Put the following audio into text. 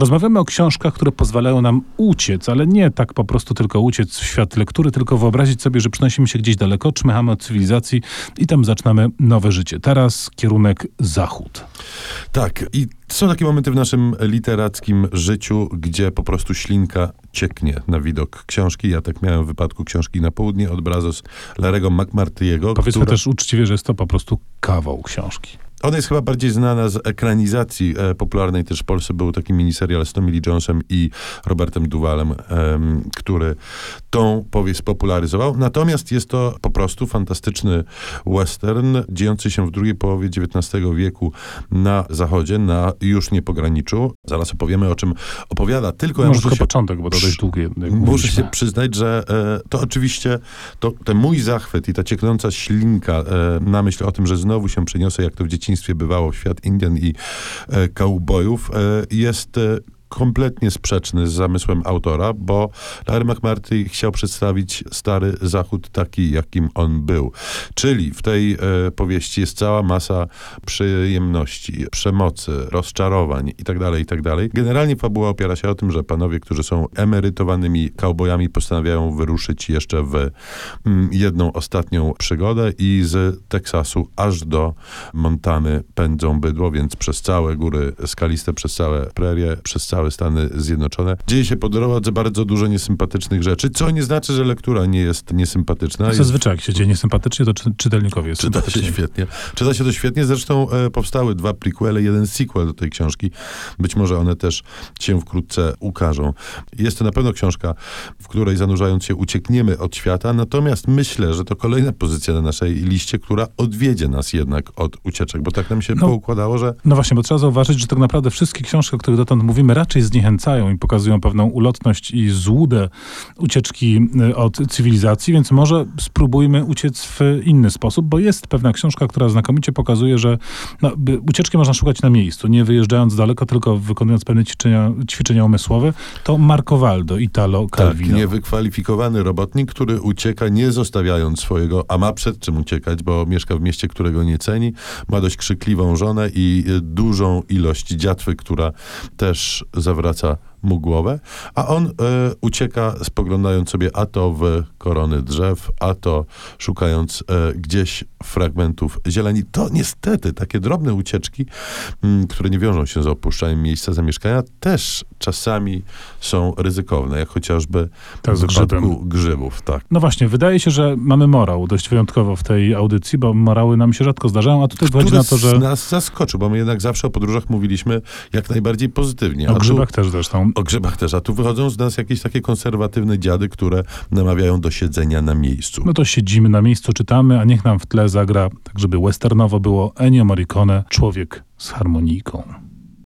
Rozmawiamy o książkach, które pozwalają nam uciec, ale nie tak po prostu tylko uciec w świat lektury, tylko wyobrazić sobie, że przenosimy się gdzieś daleko, czmychamy od cywilizacji i tam zaczynamy nowe życie. Teraz kierunek zachód. Tak, i są takie momenty w naszym literackim życiu, gdzie po prostu ślinka cieknie na widok książki. Ja tak miałem w wypadku książki Na południe od Brazos Larego McMarty'ego. Powiedzmy która... też uczciwie, że jest to po prostu kawał książki. Ona jest chyba bardziej znana z ekranizacji e, popularnej też w Polsce. Był taki miniserial z Tommy Lee Jonesem i Robertem Duvalem, który tą powieść spopularyzował. Natomiast jest to po prostu fantastyczny western, dziejący się w drugiej połowie XIX wieku na zachodzie, na już nie pograniczu. Zaraz opowiemy, o czym opowiada. Tylko Może ja tylko się, początek, bo to dość długie. muszę mówiliśmy. się przyznać, że e, to oczywiście to, ten mój zachwyt i ta cieknąca ślinka e, na myśl o tym, że znowu się przeniosę, jak to w dzieciństwie bywało, w świat Indian i e, kaubojów, e, jest e, kompletnie sprzeczny z zamysłem autora, bo Larry McMurtry chciał przedstawić Stary Zachód taki, jakim on był. Czyli w tej e, powieści jest cała masa przyjemności, przemocy, rozczarowań itd., itd. Generalnie fabuła opiera się o tym, że panowie, którzy są emerytowanymi kaubojami, postanawiają wyruszyć jeszcze w mm, jedną ostatnią przygodę i z Teksasu aż do Montany pędzą bydło, więc przez całe góry skaliste, przez całe prerie, przez całe Stany Zjednoczone. Dzieje się po drodze bardzo dużo niesympatycznych rzeczy, co nie znaczy, że lektura nie jest niesympatyczna. Jest- Zazwyczaj, jak się dzieje niesympatycznie, to czy, czytelnikowi jest Czyta się świetnie. Czyta się to świetnie. Zresztą e, powstały dwa prequele, jeden sequel do tej książki. Być może one też się wkrótce ukażą. Jest to na pewno książka, w której zanurzając się uciekniemy od świata, natomiast myślę, że to kolejna pozycja na naszej liście, która odwiedzie nas jednak od ucieczek, bo tak nam się No. poukładało, że No właśnie, bo trzeba zauważyć, że tak naprawdę wszystkie książki, o których dotąd mówimy, raczej zniechęcają i pokazują pewną ulotność i złudę ucieczki y, od cywilizacji, więc może spróbujmy uciec w inny sposób, bo jest pewna książka, która znakomicie pokazuje, że no, ucieczki można szukać na miejscu, nie wyjeżdżając daleko, tylko wykonując pewne ćwiczenia, ćwiczenia umysłowe. To Marco Valdo, Italo tak, Calvino. niewykwalifikowany robotnik, który ucieka nie zostawiając swojego, a ma przed czym uciekać, bo mieszka w mieście, którego nie ceni, ma dość krzykliwą żonę i e, dużą ilość dziatwy, która też zawraca mu głowę, a on e, ucieka spoglądając sobie a to w korony drzew, a to szukając e, gdzieś fragmentów zieleni. To niestety takie drobne ucieczki, m, które nie wiążą się z opuszczaniem miejsca zamieszkania, też czasami są ryzykowne, jak chociażby Tak, w grzybem. grzybów. Tak. No właśnie, wydaje się, że mamy morał dość wyjątkowo w tej audycji, bo morały nam się rzadko zdarzają, a tutaj wychodzi na to, że nas zaskoczył, bo my jednak zawsze o podróżach mówiliśmy jak najbardziej pozytywnie. o a tu- grzybach też zresztą. O grzybach też, a tu wychodzą z nas jakieś takie konserwatywne dziady, które namawiają do siedzenia na miejscu. No to siedzimy na miejscu, czytamy, a niech nam w tle zagra, tak żeby westernowo było Ennio Morricone, Człowiek z harmonijką.